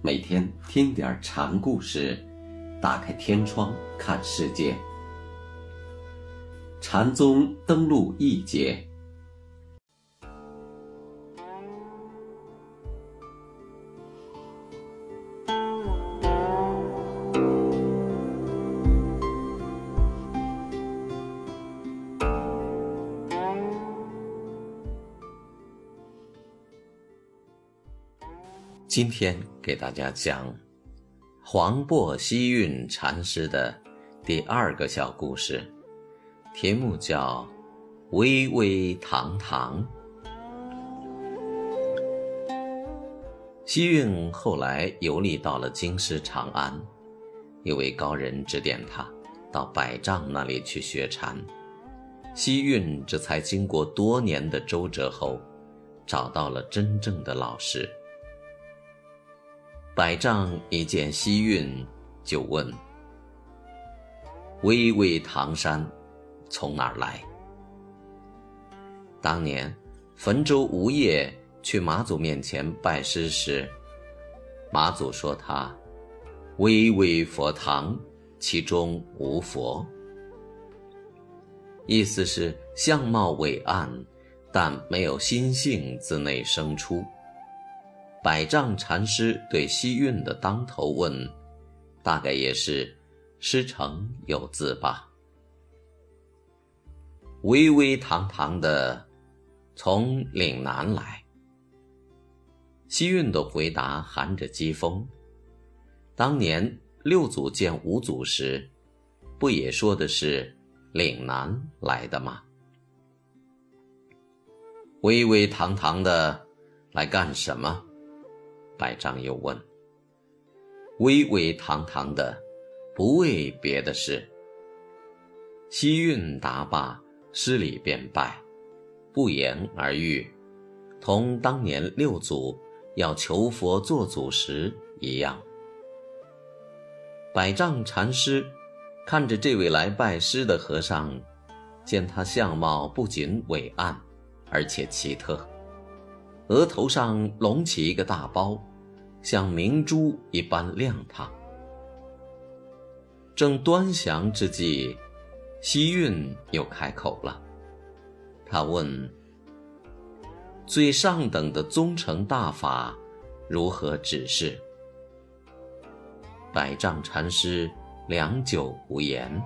每天听点禅故事，打开天窗看世界。禅宗登陆一节。今天给大家讲黄檗希运禅师的第二个小故事，题目叫《巍巍堂堂》。希运后来游历到了京师长安，一位高人指点他到百丈那里去学禅。希运这才经过多年的周折后，找到了真正的老师。百丈一见西运，就问：“巍巍唐山，从哪儿来？”当年汾州吴业去马祖面前拜师时，马祖说他：“巍巍佛堂，其中无佛。”意思是相貌伟岸，但没有心性自内生出。百丈禅师对西运的当头问，大概也是师承有字吧。巍巍堂堂的，从岭南来。西运的回答含着讥讽。当年六祖见五祖时，不也说的是岭南来的吗？巍巍堂堂的，来干什么？百丈又问：“巍巍堂堂的，不为别的事。”西运答罢，施礼便拜，不言而喻，同当年六祖要求佛做祖时一样。百丈禅师看着这位来拜师的和尚，见他相貌不仅伟岸，而且奇特，额头上隆起一个大包。像明珠一般亮堂。正端详之际，西韵又开口了。他问：“最上等的宗成大法，如何指示？”百丈禅师良久无言。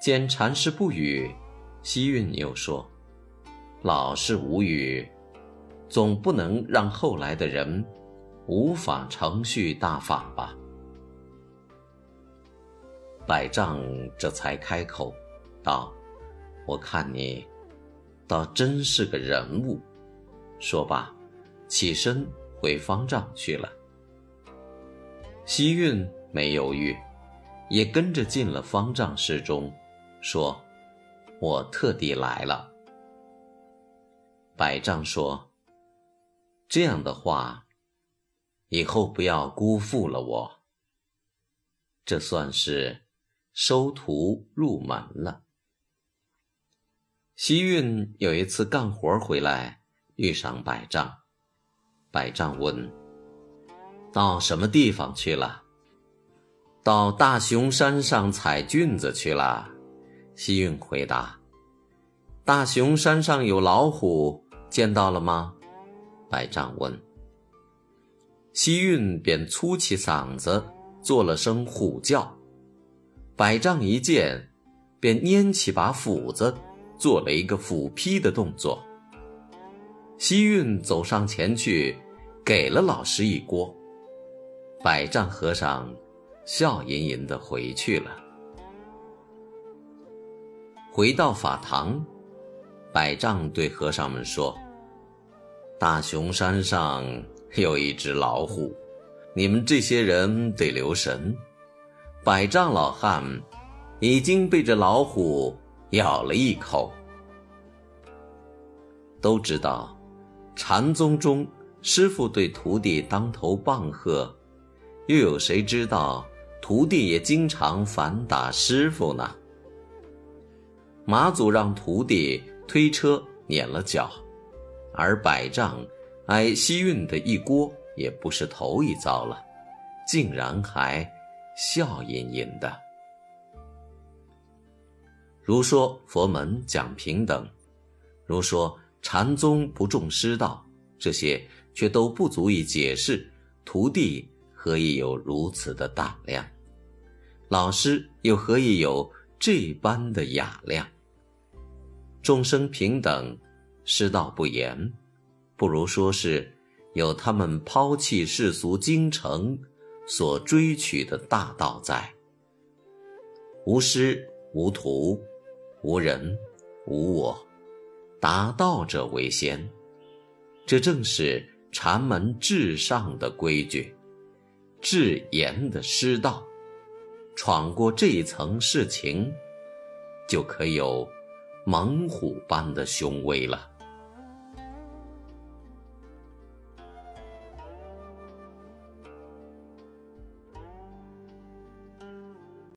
见禅师不语，西韵又说：“老是无语，总不能让后来的人。”无法程序大法吧？百丈这才开口道：“我看你，倒真是个人物。”说罢，起身回方丈去了。西运没犹豫，也跟着进了方丈室中，说：“我特地来了。”百丈说：“这样的话。”以后不要辜负了我。这算是收徒入门了。西运有一次干活回来，遇上百丈。百丈问：“到什么地方去了？”“到大雄山上采菌子去了。”西运回答。“大雄山上有老虎，见到了吗？”百丈问。西运便粗起嗓子，做了声虎叫。百丈一见，便拈起把斧子，做了一个斧劈的动作。西运走上前去，给了老师一锅。百丈和尚笑吟吟的回去了。回到法堂，百丈对和尚们说：“大雄山上。”有一只老虎，你们这些人得留神。百丈老汉已经被这老虎咬了一口。都知道，禅宗中师傅对徒弟当头棒喝，又有谁知道徒弟也经常反打师傅呢？马祖让徒弟推车碾了脚，而百丈。挨西运的一锅也不是头一遭了，竟然还笑吟吟的。如说佛门讲平等，如说禅宗不重师道，这些却都不足以解释徒弟何以有如此的胆量，老师又何以有这般的雅量。众生平等，师道不严，不如说是有他们抛弃世俗京城所追取的大道在。无师无徒，无人无我，达道者为先。这正是禅门至上的规矩，至严的师道。闯过这一层事情，就可有。猛虎般的雄威了。